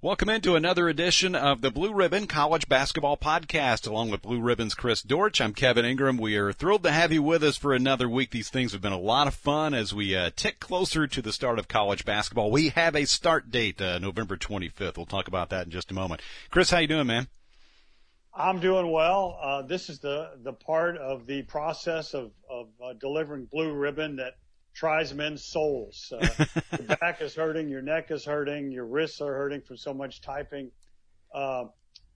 Welcome into another edition of the Blue Ribbon College Basketball Podcast, along with Blue Ribbon's Chris Dortch. I'm Kevin Ingram. We are thrilled to have you with us for another week. These things have been a lot of fun as we uh, tick closer to the start of college basketball. We have a start date, uh, November 25th. We'll talk about that in just a moment. Chris, how you doing, man? I'm doing well. Uh, this is the the part of the process of of uh, delivering Blue Ribbon that tries men's souls. Uh, your back is hurting, your neck is hurting, your wrists are hurting from so much typing. Uh,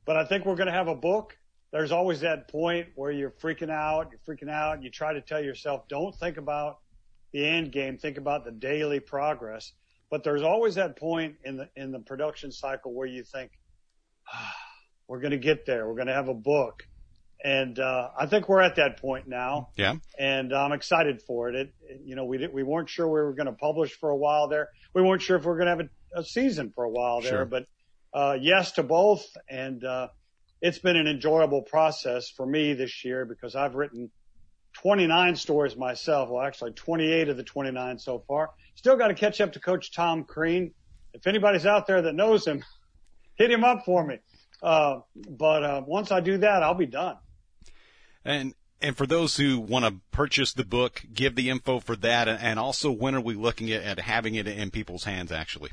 but I think we're going to have a book. There's always that point where you're freaking out, you're freaking out, and you try to tell yourself, don't think about the end game, think about the daily progress. But there's always that point in the in the production cycle where you think, ah, we're going to get there. We're going to have a book. And, uh, I think we're at that point now. Yeah. And I'm excited for it. It, you know, we did, we weren't sure we were going to publish for a while there. We weren't sure if we were going to have a, a, season for a while there, sure. but, uh, yes to both. And, uh, it's been an enjoyable process for me this year because I've written 29 stories myself. Well, actually 28 of the 29 so far. Still got to catch up to coach Tom Crean. If anybody's out there that knows him, hit him up for me. Uh, but, uh, once I do that, I'll be done. And and for those who want to purchase the book, give the info for that, and also when are we looking at, at having it in people's hands? Actually,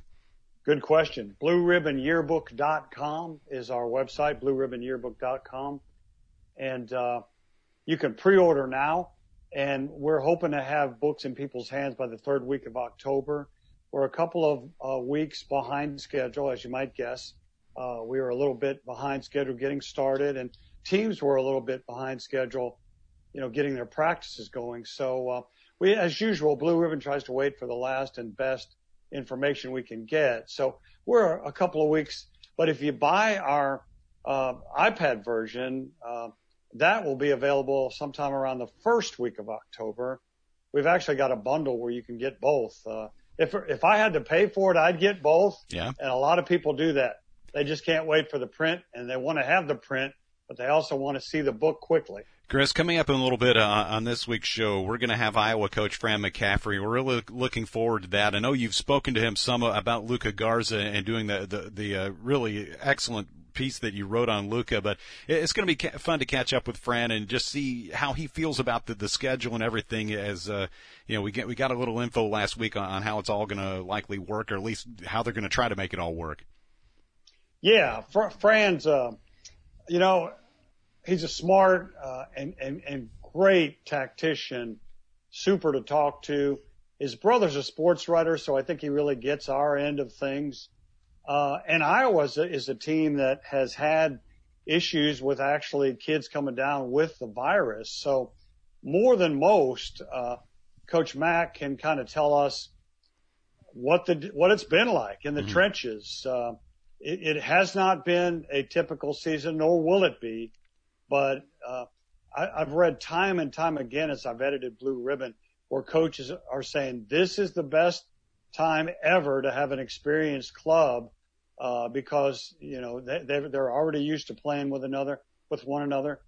good question. BlueRibbonYearbook.com is our website. BlueRibbonYearbook.com, and uh, you can pre-order now. And we're hoping to have books in people's hands by the third week of October. We're a couple of uh, weeks behind schedule, as you might guess. Uh, we were a little bit behind schedule getting started, and teams were a little bit behind schedule, you know, getting their practices going. So, uh, we, as usual, Blue Ribbon tries to wait for the last and best information we can get. So we're a couple of weeks, but if you buy our, uh, iPad version, uh, that will be available sometime around the first week of October. We've actually got a bundle where you can get both. Uh, if, if I had to pay for it, I'd get both. Yeah. And a lot of people do that. They just can't wait for the print and they want to have the print but they also want to see the book quickly. Chris, coming up in a little bit uh, on this week's show, we're going to have Iowa coach Fran McCaffery. We're really looking forward to that. I know you've spoken to him some about Luka Garza and doing the the, the uh, really excellent piece that you wrote on Luka, but it's going to be fun to catch up with Fran and just see how he feels about the, the schedule and everything. As uh, you know, we get we got a little info last week on, on how it's all going to likely work, or at least how they're going to try to make it all work. Yeah, Fran's. Uh, you know, he's a smart uh, and, and and great tactician, super to talk to. His brother's a sports writer, so I think he really gets our end of things. Uh, and Iowa is a, is a team that has had issues with actually kids coming down with the virus. So more than most, uh, Coach Mack can kind of tell us what the what it's been like in the mm-hmm. trenches. Uh, it, it, has not been a typical season, nor will it be. But uh, I've read time and time again as I've edited Blue Ribbon where coaches are saying this is the best time ever to have an experienced club uh, because you know they, they're already used to playing with another with one another.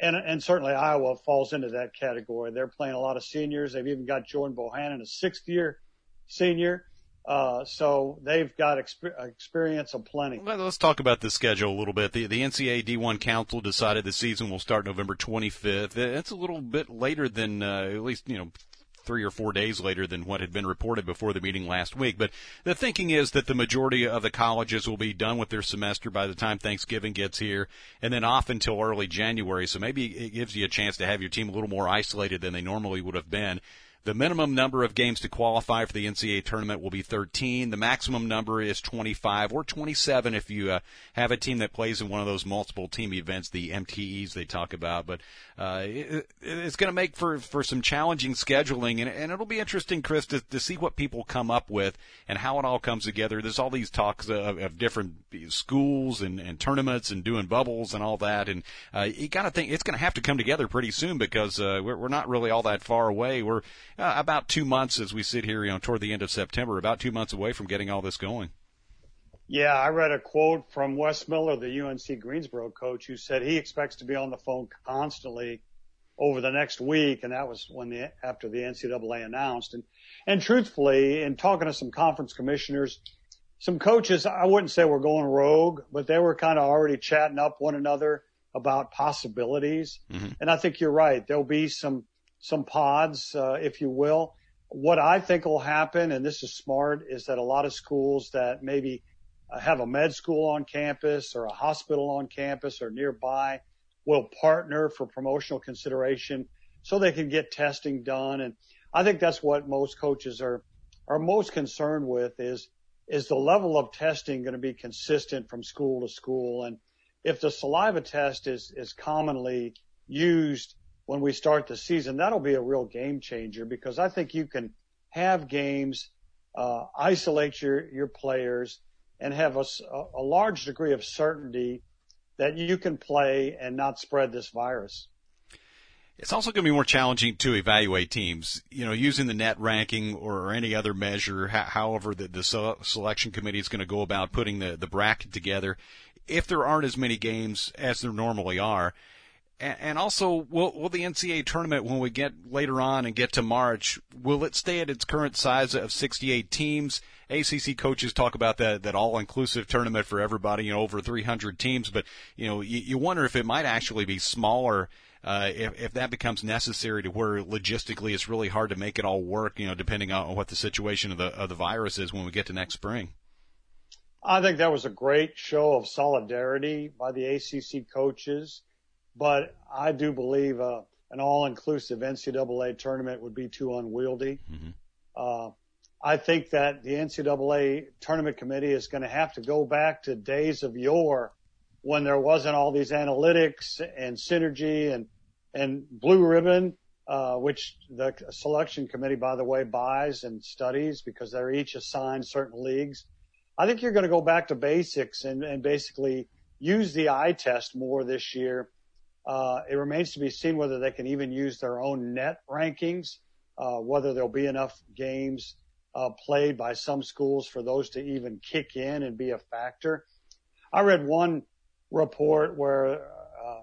And, and certainly Iowa falls into that category. They're playing a lot of seniors. They've even got Jordan Bohannon, a sixth year senior. Uh, so they've got exp- experience of plenty. Well, let's talk about the schedule a little bit. The, the NCAA D1 Council decided the season will start November 25th. It's a little bit later than, uh, at least, you know, three or four days later than what had been reported before the meeting last week. But the thinking is that the majority of the colleges will be done with their semester by the time Thanksgiving gets here and then off until early January. So maybe it gives you a chance to have your team a little more isolated than they normally would have been. The minimum number of games to qualify for the NCAA tournament will be 13. The maximum number is 25 or 27 if you uh, have a team that plays in one of those multiple team events, the MTEs they talk about. But uh, it, it's going to make for for some challenging scheduling, and, and it'll be interesting, Chris, to, to see what people come up with and how it all comes together. There's all these talks of, of different schools and, and tournaments and doing bubbles and all that, and uh, you got to think it's going to have to come together pretty soon because uh, we're, we're not really all that far away. We're uh, about two months as we sit here, you know, toward the end of September, about two months away from getting all this going. Yeah, I read a quote from Wes Miller, the UNC Greensboro coach, who said he expects to be on the phone constantly over the next week, and that was when the after the NCAA announced. And and truthfully, in talking to some conference commissioners, some coaches, I wouldn't say were going rogue, but they were kind of already chatting up one another about possibilities. Mm-hmm. And I think you're right. There'll be some, some pods, uh, if you will. What I think will happen, and this is smart, is that a lot of schools that maybe uh, have a med school on campus or a hospital on campus or nearby will partner for promotional consideration so they can get testing done. And I think that's what most coaches are, are most concerned with is, is the level of testing going to be consistent from school to school? And if the saliva test is, is commonly used when we start the season, that'll be a real game changer because I think you can have games, uh, isolate your, your players and have a, a large degree of certainty that you can play and not spread this virus. It's also going to be more challenging to evaluate teams, you know, using the net ranking or any other measure, however the, the selection committee is going to go about putting the, the bracket together. If there aren't as many games as there normally are, and also, will, will the NCAA tournament, when we get later on and get to March, will it stay at its current size of 68 teams? ACC coaches talk about that, that all-inclusive tournament for everybody, you know, over 300 teams, but, you know, you, you wonder if it might actually be smaller uh, if, if that becomes necessary to where logistically it's really hard to make it all work, you know, depending on what the situation of the of the virus is when we get to next spring. I think that was a great show of solidarity by the ACC coaches, but I do believe uh, an all-inclusive NCAA tournament would be too unwieldy. Mm-hmm. Uh, I think that the NCAA tournament committee is going to have to go back to days of yore when there wasn't all these analytics and synergy and and blue ribbon, uh, which the selection committee, by the way, buys and studies because they're each assigned certain leagues. I think you're going to go back to basics and, and basically use the eye test more this year. Uh, it remains to be seen whether they can even use their own net rankings, uh, whether there'll be enough games uh, played by some schools for those to even kick in and be a factor. I read one report where uh,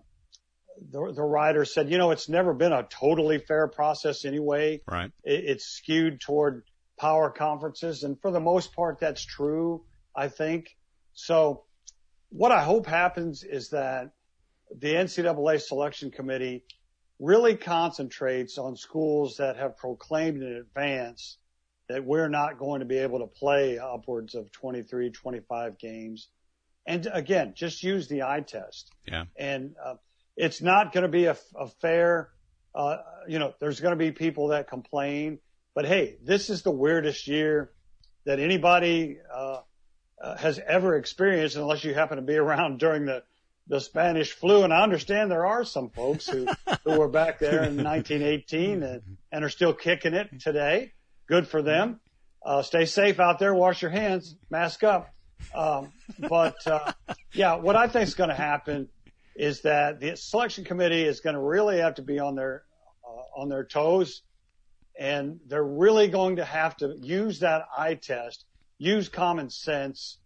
the, the writer said, you know, it's never been a totally fair process anyway. Right. It, it's skewed toward power conferences, and for the most part, that's true. I think so. What I hope happens is that the NCAA selection committee really concentrates on schools that have proclaimed in advance that we're not going to be able to play upwards of 23, 25 games. And again, just use the eye test. Yeah. And, uh, it's not going to be a, a fair, uh, you know, there's going to be people that complain, but hey, this is the weirdest year that anybody, uh, uh, has ever experienced unless you happen to be around during the, the Spanish flu. And I understand there are some folks who, who were back there in 1918 and, and are still kicking it today. Good for them. Uh, stay safe out there. Wash your hands. Mask up. Um, but uh, yeah, what I think is going to happen is that the selection committee is going to really have to be on their uh, on their toes, and they're really going to have to use that eye test, use common sense,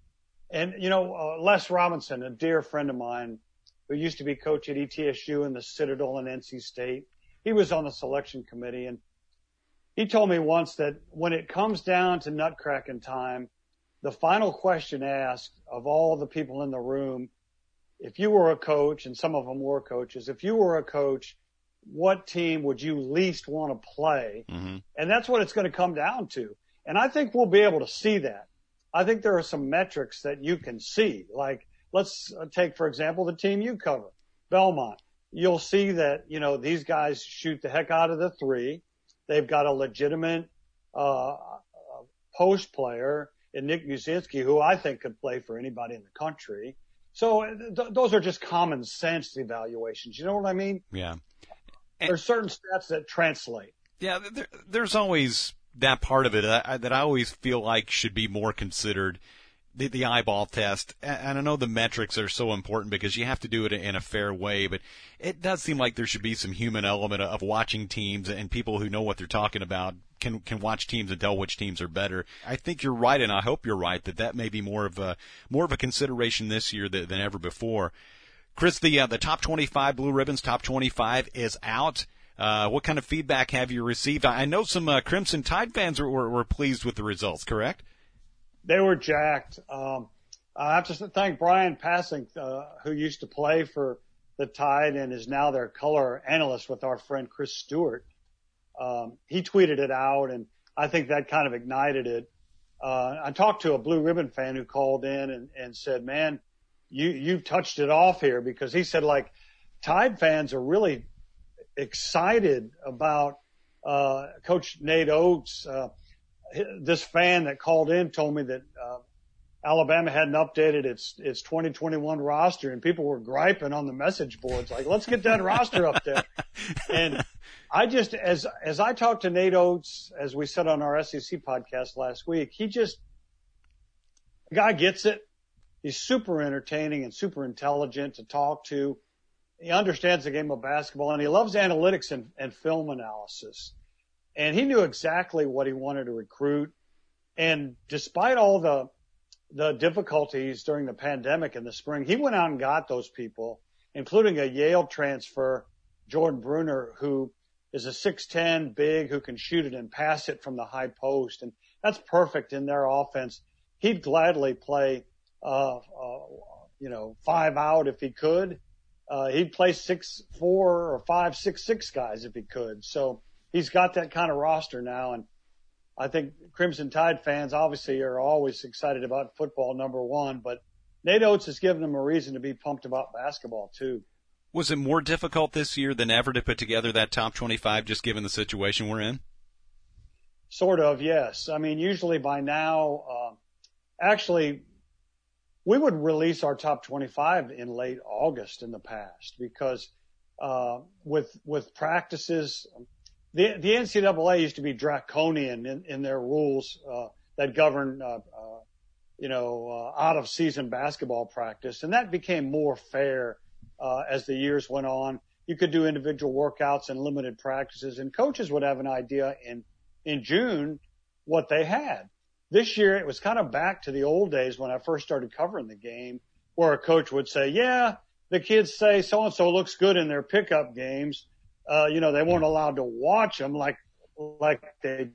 and you know, uh, Les Robinson, a dear friend of mine, who used to be coach at ETSU and the Citadel and NC State, he was on the selection committee, and he told me once that when it comes down to nutcracking time, the final question asked of all the people in the room, if you were a coach, and some of them were coaches, if you were a coach, what team would you least want to play? Mm-hmm. And that's what it's going to come down to. And I think we'll be able to see that. I think there are some metrics that you can see. Like, let's take, for example, the team you cover, Belmont. You'll see that, you know, these guys shoot the heck out of the three. They've got a legitimate uh, post player in Nick Muszynski, who I think could play for anybody in the country. So th- those are just common sense evaluations. You know what I mean? Yeah. And, There's certain stats that translate. Yeah, there, there's always that part of it that I, that I always feel like should be more considered the, the eyeball test, and I know the metrics are so important because you have to do it in a fair way, but it does seem like there should be some human element of watching teams and people who know what they're talking about can can watch teams and tell which teams are better. I think you're right, and I hope you're right that that may be more of a more of a consideration this year than, than ever before. Chris, the uh, the top 25 Blue Ribbons top 25 is out. Uh, what kind of feedback have you received? I know some uh, Crimson Tide fans were, were, were pleased with the results. Correct? they were jacked. Um, I have to thank Bryan Passink, uh, who used to play for the Tide and is now their color analyst with our friend Chris Stewart. Um, he tweeted it out and I think that kind of ignited it. Uh, I talked to a blue ribbon fan who called in and, and said, man, you, you touched it off here because he said like Tide fans are really excited about, uh, coach Nate Oats. Uh, this fan that called in told me that, uh, Alabama hadn't updated its its 2021 roster, and people were griping on the message boards like, "Let's get that roster up there." And I just, as as I talked to Nate Oats, as we said on our SEC podcast last week, he just the guy gets it. He's super entertaining and super intelligent to talk to. He understands the game of basketball, and he loves analytics and, and film analysis. And he knew exactly what he wanted to recruit. And despite all the the difficulties during the pandemic in the spring, he went out and got those people, including a Yale transfer, Jordan Bruner, who is a 6'10 big who can shoot it and pass it from the high post. And that's perfect in their offense. He'd gladly play, uh, uh, you know, five out if he could. Uh, he'd play six, four or five, six, six guys if he could. So he's got that kind of roster now. And I think Crimson Tide fans obviously are always excited about football, number one, but Nate Oats has given them a reason to be pumped about basketball too. Was it more difficult this year than ever to put together that top 25 just given the situation we're in? Sort of, yes. I mean, usually by now, uh, actually, we would release our top 25 in late August in the past because, uh, with, with practices, the, the NCAA used to be draconian in, in their rules, uh, that govern, uh, uh, you know, uh, out of season basketball practice. And that became more fair, uh, as the years went on. You could do individual workouts and limited practices and coaches would have an idea in, in June what they had. This year it was kind of back to the old days when I first started covering the game where a coach would say, yeah, the kids say so and so looks good in their pickup games uh, you know, they weren't allowed to watch them like, like they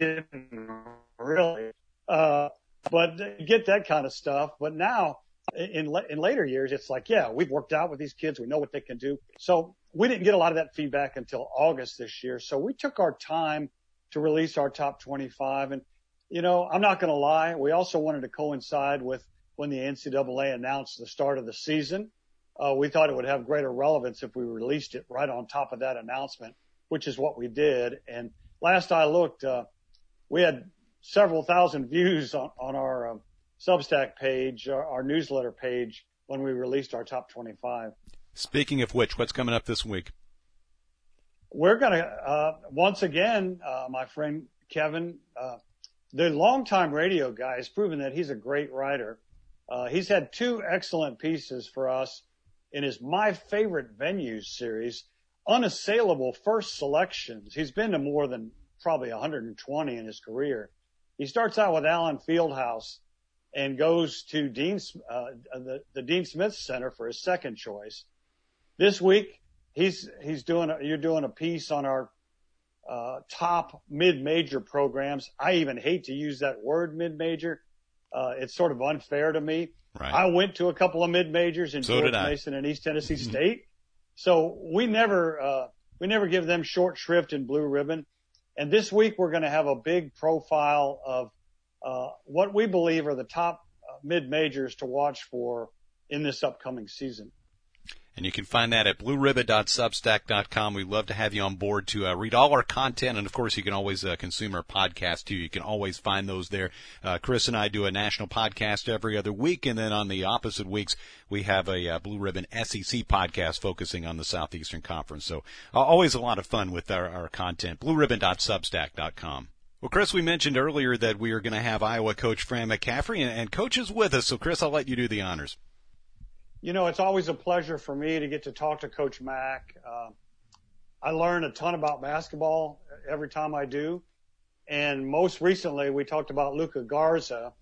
didn't really. Uh, but get that kind of stuff. But now in, in later years, it's like, yeah, we've worked out with these kids. We know what they can do. So we didn't get a lot of that feedback until August this year. So we took our time to release our top 25. And, you know, I'm not going to lie. We also wanted to coincide with when the NCAA announced the start of the season uh, we thought it would have greater relevance if we released it right on top of that announcement, which is what we did. And last I looked, uh, we had several thousand views on, on our um, Substack page, our, our newsletter page, when we released our top 25. Speaking of which, what's coming up this week? We're going to, uh, once again, uh, my friend Kevin, uh, the longtime radio guy has proven that he's a great writer. Uh, he's had two excellent pieces for us in his My Favorite Venues series, unassailable first selections. He's been to more than probably 120 in his career. He starts out with Allen Fieldhouse and goes to Dean, uh, the, the Dean Smith Center for his second choice. This week, he's, he's doing, a, you're doing a piece on our, uh, top mid-major programs. I even hate to use that word mid-major. Uh, it's sort of unfair to me. Right. I went to a couple of mid majors in so George Mason and East Tennessee mm-hmm. State. So we never, uh, we never give them short shrift and blue ribbon. And this week we're going to have a big profile of, uh, what we believe are the top uh, mid majors to watch for in this upcoming season. And you can find that at blueribbon.substack.com. We'd love to have you on board to uh, read all our content. And of course, you can always uh, consume our podcast too. You can always find those there. Uh, Chris and I do a national podcast every other week. And then on the opposite weeks, we have a uh, Blue Ribbon SEC podcast focusing on the Southeastern Conference. So uh, always a lot of fun with our, our content. blueribbon.substack.com. Well, Chris, we mentioned earlier that we are going to have Iowa coach Fran McCaffery, and, and coach is with us. So, Chris, I'll let you do the honors. You know, it's always a pleasure for me to get to talk to Coach Mack. Uh, I learn a ton about basketball every time I do. And most recently, we talked about Luka Garza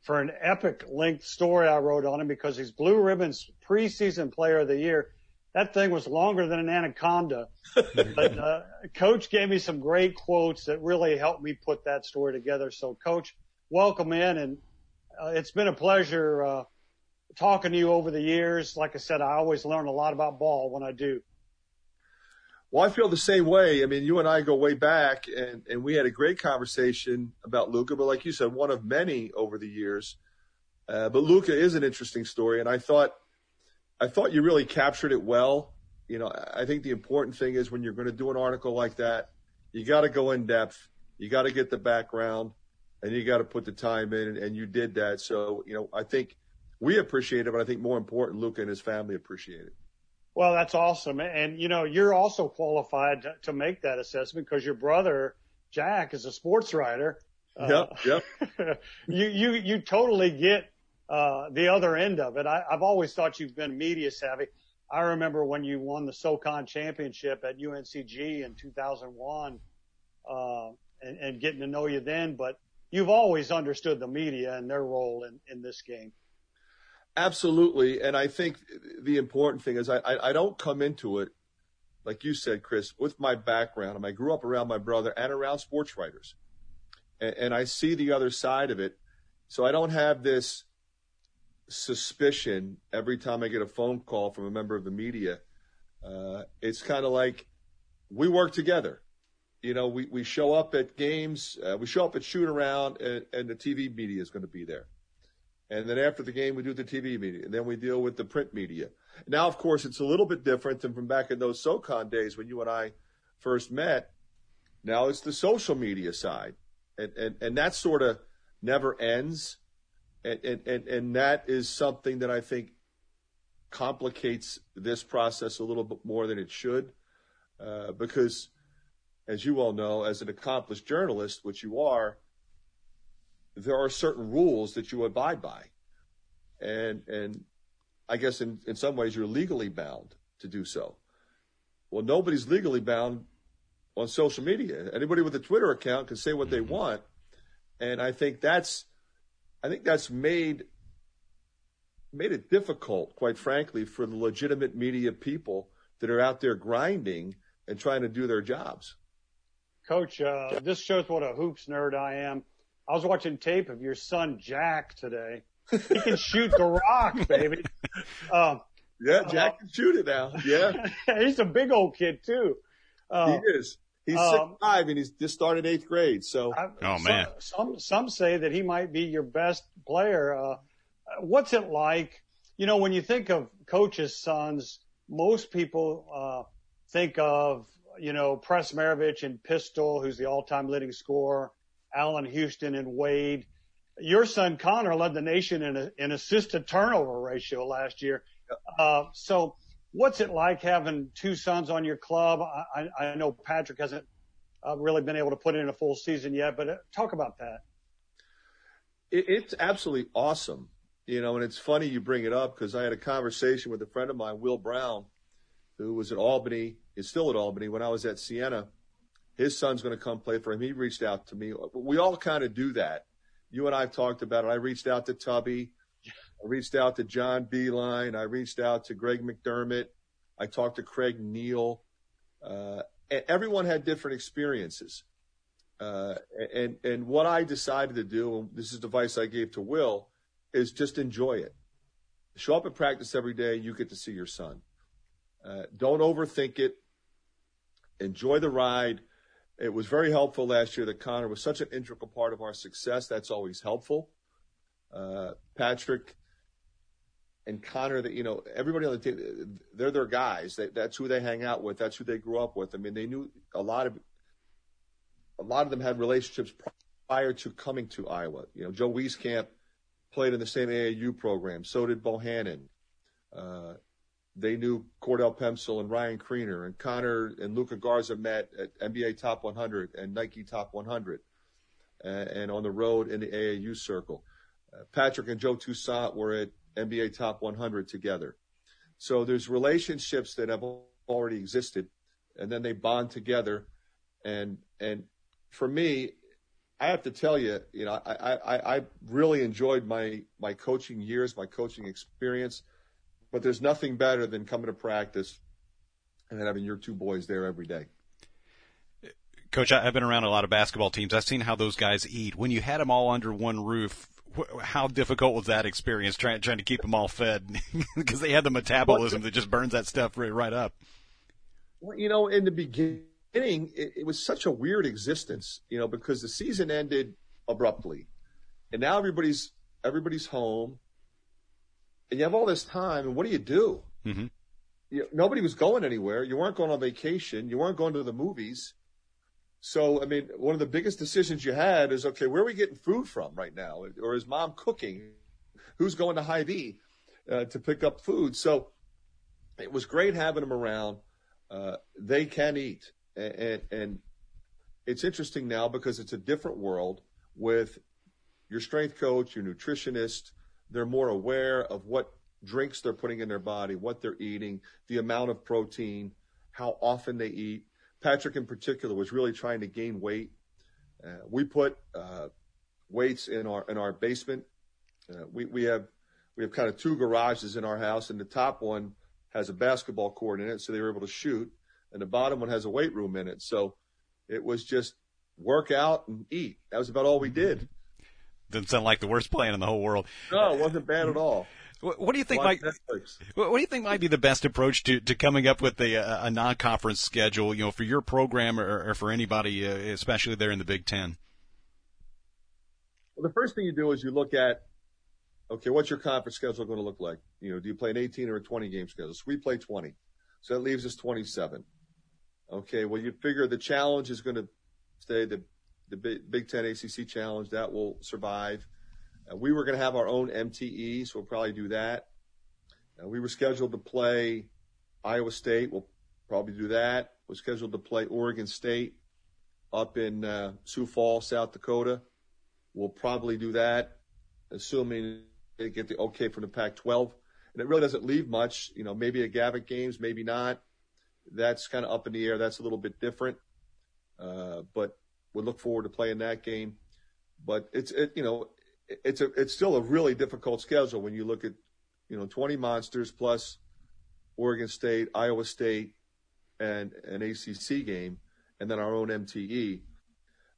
for an epic length story I wrote on him because he's Blue Ribbon's preseason player of the year. That thing was longer than an anaconda. but uh, Coach gave me some great quotes that really helped me put that story together. So, Coach, welcome in, and uh, it's been a pleasure uh, talking to you over the years. Like I said, I always learn a lot about ball when I do. Well, I feel the same way. I mean, you and I go way back, and, and we had a great conversation about Luka, but like you said, one of many over the years. Uh, but Luka is an interesting story, and I thought, I thought you really captured it well. You know, I think the important thing is when you're going to do an article like that, you got to go in depth, you got to get the background, and you got to put the time in, and, and you did that. So, you know, I think we appreciate it, but I think more important, Luka and his family appreciate it. Well, that's awesome. And, you know, you're also qualified to, to make that assessment because your brother, Jack, is a sports writer. Yep, uh, yep. you, you, you totally get, uh, the other end of it. I, I've always thought you've been media savvy. I remember when you won the SoCon championship at UNCG in 2001, uh, and, and getting to know you then, but you've always understood the media and their role in, in this game. Absolutely. And I think the important thing is I, I, I don't come into it, like you said, Chris, with my background. And I grew up around my brother and around sports writers. And, and I see the other side of it. So I don't have this suspicion every time I get a phone call from a member of the media. Uh, it's kind of like we work together. You know, we, we show up at games, uh, we show up at shoot around, and, and the TV media is going to be there. And then after the game, we do the TV media. And then we deal with the print media. Now, of course, it's a little bit different than from back in those SoCon days when you and I first met. Now it's the social media side. And, and, and that sort of never ends. And, and, and, and that is something that I think complicates this process a little bit more than it should. Uh, because, as you all know, as an accomplished journalist, which you are, there are certain rules that you abide by. And, and I guess in, in some ways you're legally bound to do so. Well, nobody's legally bound on social media. Anybody with a Twitter account can say what they mm-hmm. want. And I think that's, I think that's made, made it difficult, quite frankly, for the legitimate media people that are out there grinding and trying to do their jobs. Coach, uh, this shows what a hoops nerd I am. I was watching tape of your son Jack today. He can shoot the rock, baby. Um, yeah, Jack uh, can shoot it now. Yeah, he's a big old kid too. Uh, he is. He's um, six five and he's just started eighth grade. So, I, oh man, some, some some say that he might be your best player. Uh, what's it like? You know, when you think of coaches' sons, most people uh, think of you know Press Maravich and Pistol, who's the all-time leading scorer. Allan Houston and Wade. Your son Connor led the nation in, a, in assisted turnover ratio last year. Uh, so what's it like having two sons on your club? I, I know Patrick hasn't uh, really been able to put in a full season yet, but uh, talk about that. It, it's absolutely awesome. You know, and it's funny you bring it up because I had a conversation with a friend of mine, Will Brown, who was at Albany, is still at Albany when I was at Siena his son's going to come play for him. He reached out to me. We all kind of do that. You and I have talked about it. I reached out to Tubby. I reached out to John Beilein. I reached out to Greg McDermott. I talked to Craig Neal. Uh, everyone had different experiences. Uh, and, and what I decided to do, and this is advice I gave to Will, is just enjoy it. Show up at practice every day. You get to see your son. Uh, don't overthink it. Enjoy the ride. It was very helpful last year that Connor was such an integral part of our success. That's always helpful. Uh, Patrick and Connor, that you know, everybody on the team, they're their guys. They, that's who they hang out with. That's who they grew up with. I mean, they knew a lot of a lot of them had relationships prior to coming to Iowa. You know, Joe Wieskamp played in the same AAU program. So did Bohannon. Uh, they knew Cordell Pemsl and Ryan Kriener and Connor and Luka Garza met at NBA Top 100 and Nike Top 100 uh, and on the road in the AAU circle. Uh, Patrick and Joe Toussaint were at NBA Top 100 together. So there's relationships that have already existed and then they bond together. And, and for me, I have to tell you, you know, I, I, I really enjoyed my, my coaching years, my coaching experience. But there's nothing better than coming to practice and having your two boys there every day. Coach, I've been around a lot of basketball teams. I've seen how those guys eat. When you had them all under one roof, how difficult was that experience trying trying to keep them all fed because they had the metabolism that just burns that stuff right, right up? Well, you know, in the beginning, it, it was such a weird existence, you know, because the season ended abruptly, and now everybody's everybody's home, and you have all this time, and what do you do? Mm-hmm. You, nobody was going anywhere. You weren't going on vacation. You weren't going to the movies. So, I mean, one of the biggest decisions you had is, okay, where are we getting food from right now? Or is mom cooking? Who's going to Hy-Vee uh, to pick up food? So it was great having them around. Uh, they can eat. And, and, and it's interesting now because it's a different world with your strength coach, your nutritionist. They're more aware of what drinks they're putting in their body, what they're eating, the amount of protein, how often they eat. Patrick, in particular, was really trying to gain weight. Uh, we put uh, weights in our in our basement. Uh, we we have we have kind of two garages in our house, and the top one has a basketball court in it, so they were able to shoot, and the bottom one has a weight room in it. So it was just work out and eat. That was about all we did. Doesn't sound like the worst plan in the whole world. No, it wasn't bad at all. What, do you think might What do you think might be the best approach to, to coming up with a, a non-conference schedule? You know, for your program or, or for anybody, uh, especially there in the Big Ten. Well, the first thing you do is you look at, okay, what's your conference schedule going to look like? You know, do you play an 18 or a 20 game schedule? So we play 20, so that leaves us 27. Okay, well, you figure the challenge is going to stay the the Big Ten ACC challenge that will survive. Uh, we were going to have our own MTE, so we'll probably do that. Uh, we were scheduled to play Iowa State. We'll probably do that. We're scheduled to play Oregon State up in uh, Sioux Falls, South Dakota. We'll probably do that, assuming they get the okay from the Pac-12. And it really doesn't leave much. You know, maybe a Gavitt games, maybe not. That's kind of up in the air. That's a little bit different. We look forward to playing that game. But it's, it, you know, it's a it's still a really difficult schedule when you look at you know 20 monsters plus Oregon State, Iowa State, and an ACC game, and then our own MTE.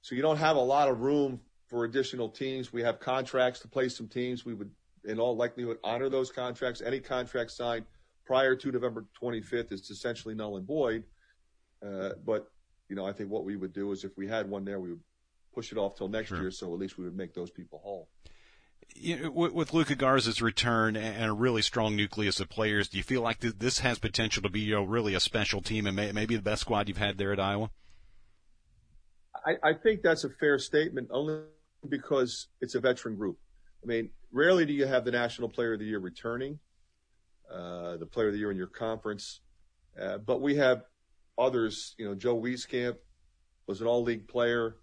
So you don't have a lot of room for additional teams. We have contracts to play some teams. We would, in all likelihood, honor those contracts. Any contract signed prior to November 25th is essentially null and void. Uh, but you know, I think what we would do is if we had one there, we would push it off till next sure. year, so at least we would make those people whole. You know, with, Luka Garza's return and a really strong nucleus of players, do you feel like this has potential to be you know, really a special team and may, maybe the best squad you've had there at Iowa? I, I think that's a fair statement, only because it's a veteran group. I mean, rarely do you have the National Player of the Year returning, uh, the Player of the Year in your conference, uh, but we have others. You know, Joe Wieskamp was an All-League player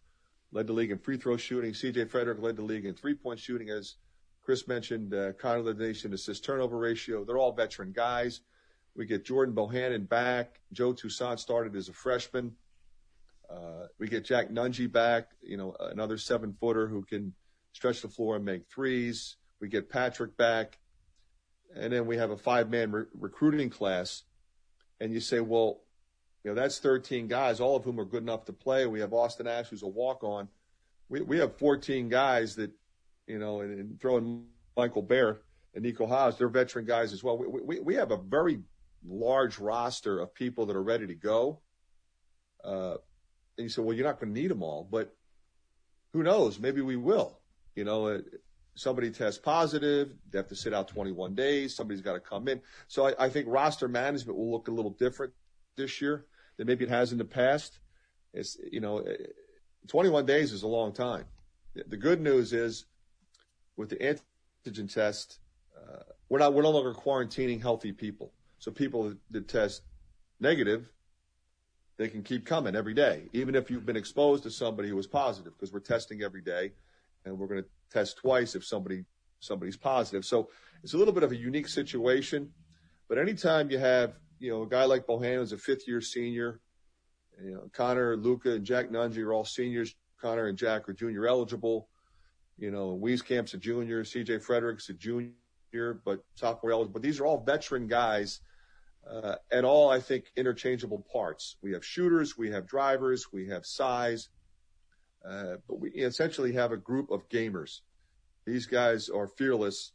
led the league in free throw shooting. C.J. Frederick led the league in three point shooting, as Chris mentioned. Uh, Connor led the nation assist turnover ratio. They're all veteran guys. We get Jordan Bohannon back. Joe Toussaint started as a freshman. Uh, we get Jack Nunge back, you know, another seven footer who can stretch the floor and make threes. We get Patrick back. And then we have a five man re- recruiting class. And you say, well, you know, that's 13 guys, all of whom are good enough to play. We have Austin Ash, who's a walk on. We, we have 14 guys that, you know, and, and throwing Michael Baer and Nico Haas, they're veteran guys as well. We, we, we have a very large roster of people that are ready to go. Uh, and you say, well, you're not going to need them all, but who knows? Maybe we will. You know, uh, somebody tests positive, they have to sit out 21 days. Somebody's got to come in. So I, I think roster management will look a little different this year than maybe it has in the past. It's, you know, 21 days is a long time. The good news is with the antigen test, uh, we're not, we're no longer quarantining healthy people. So people that test negative, they can keep coming every day, even if you've been exposed to somebody who was positive, because we're testing every day and we're going to test twice if somebody, somebody's positive. So it's a little bit of a unique situation, but anytime you have you know, a guy like Bohannon is a fifth year senior. You know, Connor, Luka, and Jack Nunge are all seniors. Connor and Jack are junior eligible. You know, Wieskamp's a junior. CJ Frederick's a junior, but sophomore eligible. But these are all veteran guys uh, and all, I think, interchangeable parts. We have shooters, we have drivers, we have size, uh, but we essentially have a group of gamers. These guys are fearless.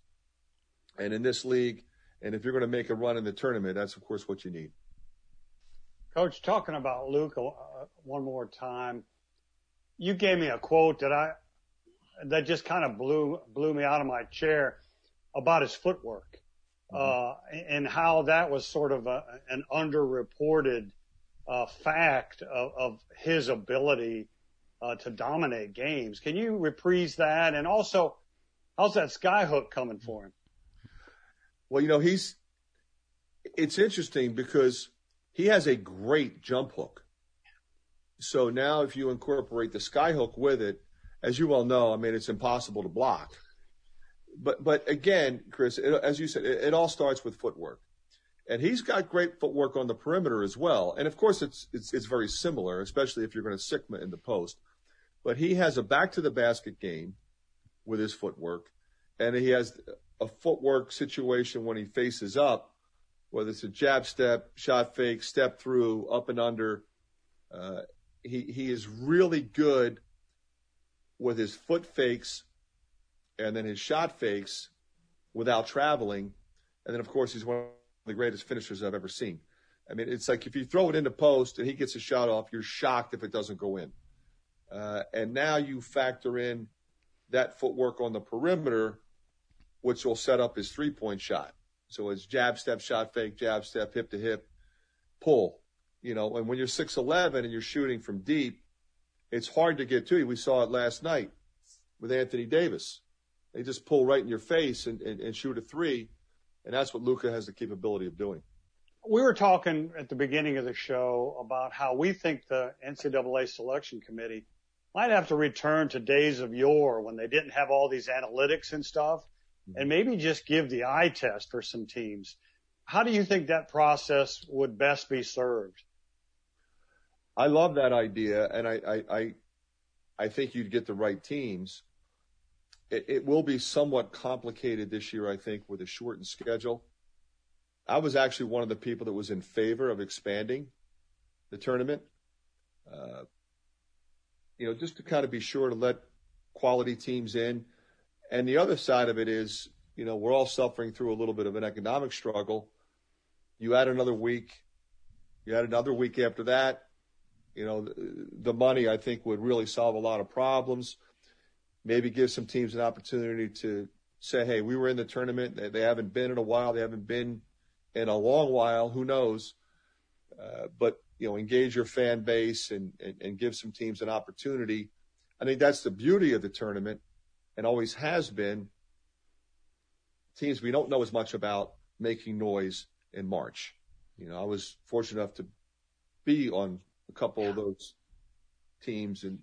And in this league, and if you're going to make a run in the tournament, that's of course what you need. Coach, talking about Luke uh, one more time, you gave me a quote that I that just kind of blew blew me out of my chair about his footwork mm-hmm. uh, and how that was sort of a, an underreported uh, fact of, of, his ability uh, to dominate games. Can you reprise that? And also, how's that skyhook coming for him? Well, you know, he's it's interesting because he has a great jump hook. So now if you incorporate the skyhook with it, as you well know, I mean, it's impossible to block. But, but again, Chris, it, as you said, it, it all starts with footwork. And he's got great footwork on the perimeter as well. And of course, it's, it's, it's very similar, especially if you're going to Sigma in the post. But he has a back to the basket game with his footwork. And he has a footwork situation when he faces up, whether it's a jab step, shot fake, step through, up and under. Uh, he, he is really good with his foot fakes and then his shot fakes without traveling. And then, of course, he's one of the greatest finishers I've ever seen. I mean, it's like if you throw it into post and he gets a shot off, you're shocked if it doesn't go in. Uh, and now you factor in that footwork on the perimeter, which will set up his three point shot. So it's jab, step, shot, fake, jab, step, hip to hip, pull. You know, and when you're 6'11 and you're shooting from deep, it's hard to get to you. We saw it last night with Anthony Davis. They just pull right in your face and, and, and shoot a three. And that's what Luka has the capability of doing. We were talking at the beginning of the show about how we think the NCAA selection committee might have to return to days of yore when they didn't have all these analytics and stuff. And maybe just give the eye test for some teams. How do you think that process would best be served? I love that idea, and I I I, I think you'd get the right teams. It, it will be somewhat complicated this year, I think, with a shortened schedule. I was actually one of the people that was in favor of expanding the tournament. Uh, you know, just to kind of be sure to let quality teams in. And the other side of it is, you know, we're all suffering through a little bit of an economic struggle. You add another week, you add another week after that, you know, the, the money I think would really solve a lot of problems. Maybe give some teams an opportunity to say, hey, we were in the tournament. They, they haven't been in a while. They haven't been in a long while. Who knows? Uh, but you know, engage your fan base and, and, and give some teams an opportunity. I think that's the beauty of the tournament and always has been. Teams we don't know as much about making noise in March. You know, I was fortunate enough to be on a couple of those teams and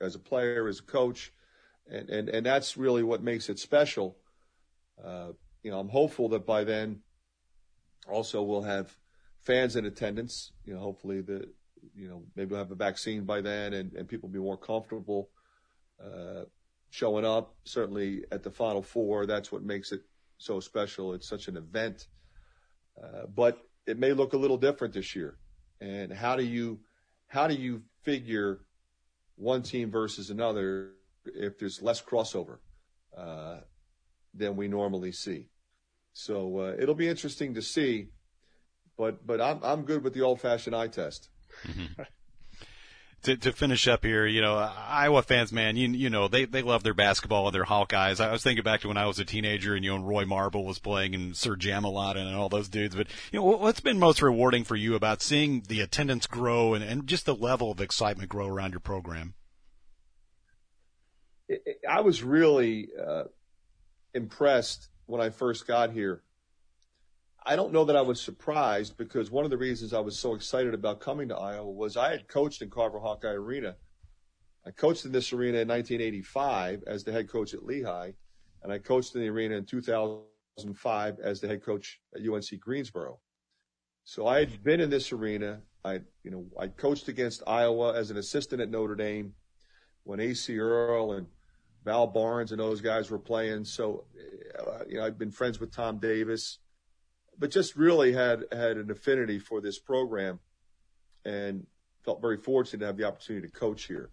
as a player, as a coach, and and and that's really what makes it special. Uh, you know, I'm hopeful that by then, also we'll have fans in attendance. You know, hopefully the you know maybe we'll have a vaccine by then, and and people be more comfortable uh, showing up. Certainly at the Final Four, that's what makes it so special. It's such an event, uh, but it may look a little different this year. And how do you how do you figure one team versus another if there's less crossover uh, than we normally see? So uh, it'll be interesting to see, but but I'm I'm good with the old fashioned eye test. To, to finish up here, you know, Iowa fans, man, you you know they they love their basketball and their Hawkeyes. I was thinking back to when I was a teenager, and you know, Roy Marble was playing, and Sir Jamalot and all those dudes. But you know, what's been most rewarding for you about seeing the attendance grow and, and just the level of excitement grow around your program? I was really uh, impressed when I first got here I don't know that I was surprised because one of the reasons I was so excited about coming to Iowa was I had coached in Carver Hawkeye Arena. I coached in this arena in 1985 as the head coach at Lehigh, and I coached in the arena in 2005 as the head coach at UNC Greensboro. So I had been in this arena. I, you know, I coached against Iowa as an assistant at Notre Dame when Acie Earl and Val Barnes and those guys were playing. So, uh, you know, I've been friends with Tom Davis but just really had had an affinity for this program, and felt very fortunate to have the opportunity to coach here.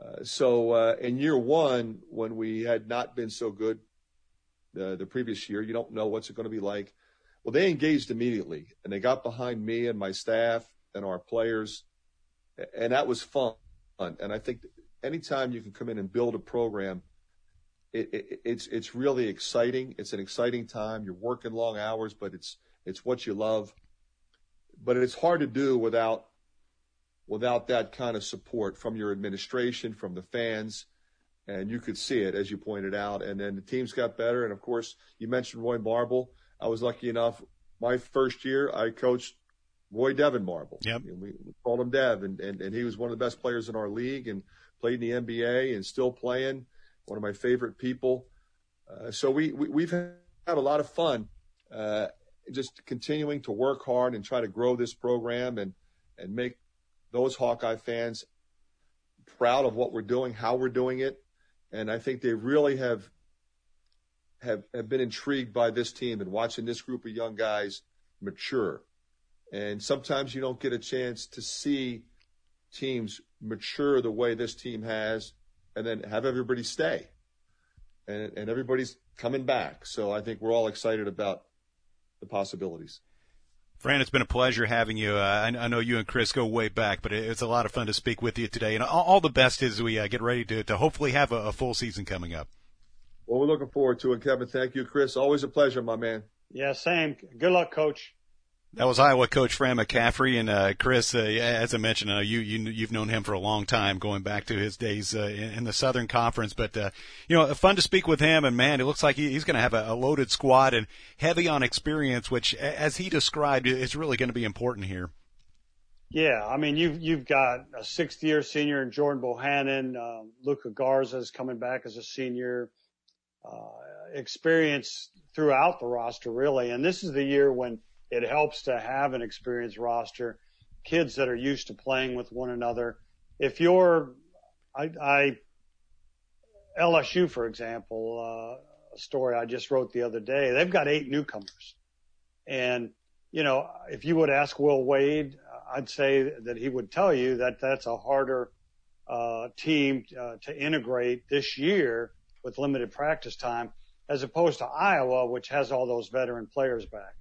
Uh, so uh, in year one, when we had not been so good uh, the previous year, you don't know what's it going to be like. Well, they engaged immediately, and they got behind me and my staff and our players, and that was fun. And I think anytime you can come in and build a program, it, it, it's it's really exciting. It's an exciting time. You're working long hours, but it's it's what you love. But it's hard to do without without that kind of support from your administration, from the fans, and you could see it as you pointed out. And then the teams got better. And of course, you mentioned Roy Marble. I was lucky enough. My first year, I coached Roy Devin Marble. Yep. We, we called him Dev, and, and and he was one of the best players in our league, and played in the NBA, and still playing. One of my favorite people. Uh, so we, we have had a lot of fun. Uh, just continuing to work hard and try to grow this program and and make those Hawkeye fans proud of what we're doing, how we're doing it, and I think they really have have have been intrigued by this team and watching this group of young guys mature. And sometimes you don't get a chance to see teams mature the way this team has, and then have everybody stay, and and everybody's coming back. So I think we're all excited about the possibilities. Fran, it's been a pleasure having you. Uh, I, I, know you and Chris go way back, but it's a lot of fun to speak with you today. And all, all the best as we uh, get ready to, to hopefully have a, a, full season coming up. Well, we're looking forward to it, Kevin. Thank you, Chris. Always a pleasure, my man. Yeah, same. Good luck, Coach. That was Iowa coach Fran McCaffery and uh, Chris. Uh, as I mentioned, uh, you you you've known him for a long time, going back to his days uh, in, in the Southern Conference. But uh, you know, fun to speak with him. And man, it looks like he, he's going to have a, a loaded squad and heavy on experience, which, as he described, is really going to be important here. Yeah, I mean, you've you've got a sixth year senior in Jordan Bohannon. Uh, Luka Garza is coming back as a senior. Uh, experience throughout the roster, really, and this is the year when it helps to have an experienced roster, kids that are used to playing with one another. If you're, I, I LSU, for example, uh, a story I just wrote the other day, they've got eight newcomers. And, you know, if you would ask Will Wade, I'd say that he would tell you that that's a harder, uh, team uh, to integrate this year with limited practice time as opposed to Iowa, which has all those veteran players back.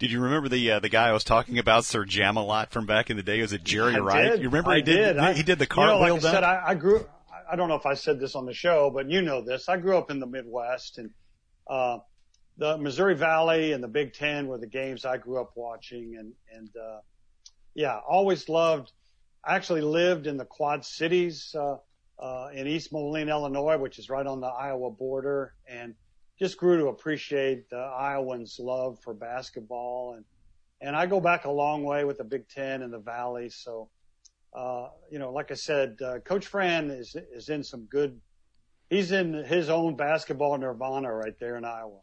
Did you remember the uh, the guy I was talking about, Sir Jamalot from back in the day? Was it Jerry I Wright? Did. You remember I he did, did. he did the cartwheel. You know, like I said, I, I grew. I don't know if I said this on the show, but you know this. I grew up in the Midwest, and uh, the Missouri Valley and the Big Ten were the games I grew up watching, and and uh, yeah, always loved. I actually lived in the Quad Cities uh, uh, in East Moline, Illinois, which is right on the Iowa border, and just grew to appreciate the Iowans' love for basketball and and I go back a long way with the Big Ten and the Valley. So, uh, you know, like I said, uh, Coach Fran is is in some good. He's in his own basketball nirvana right there in Iowa.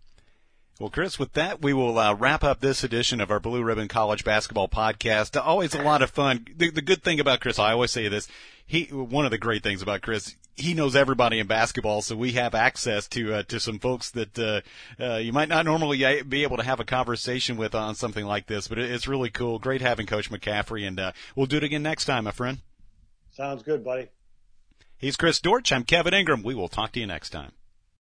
Well, Chris, with that, we will uh, wrap up this edition of our Blue Ribbon College Basketball Podcast. Always a lot of fun. The, the good thing about Chris, I always say this, he one of the great things about Chris, he knows everybody in basketball, so we have access to uh, to some folks that uh, uh, you might not normally uh, be able to have a conversation with on something like this. But it's really cool. Great having Coach McCaffery, and uh, we'll do it again next time, my friend. Sounds good, buddy. He's Chris Dortch. I'm Kevin Ingram. We will talk to you next time.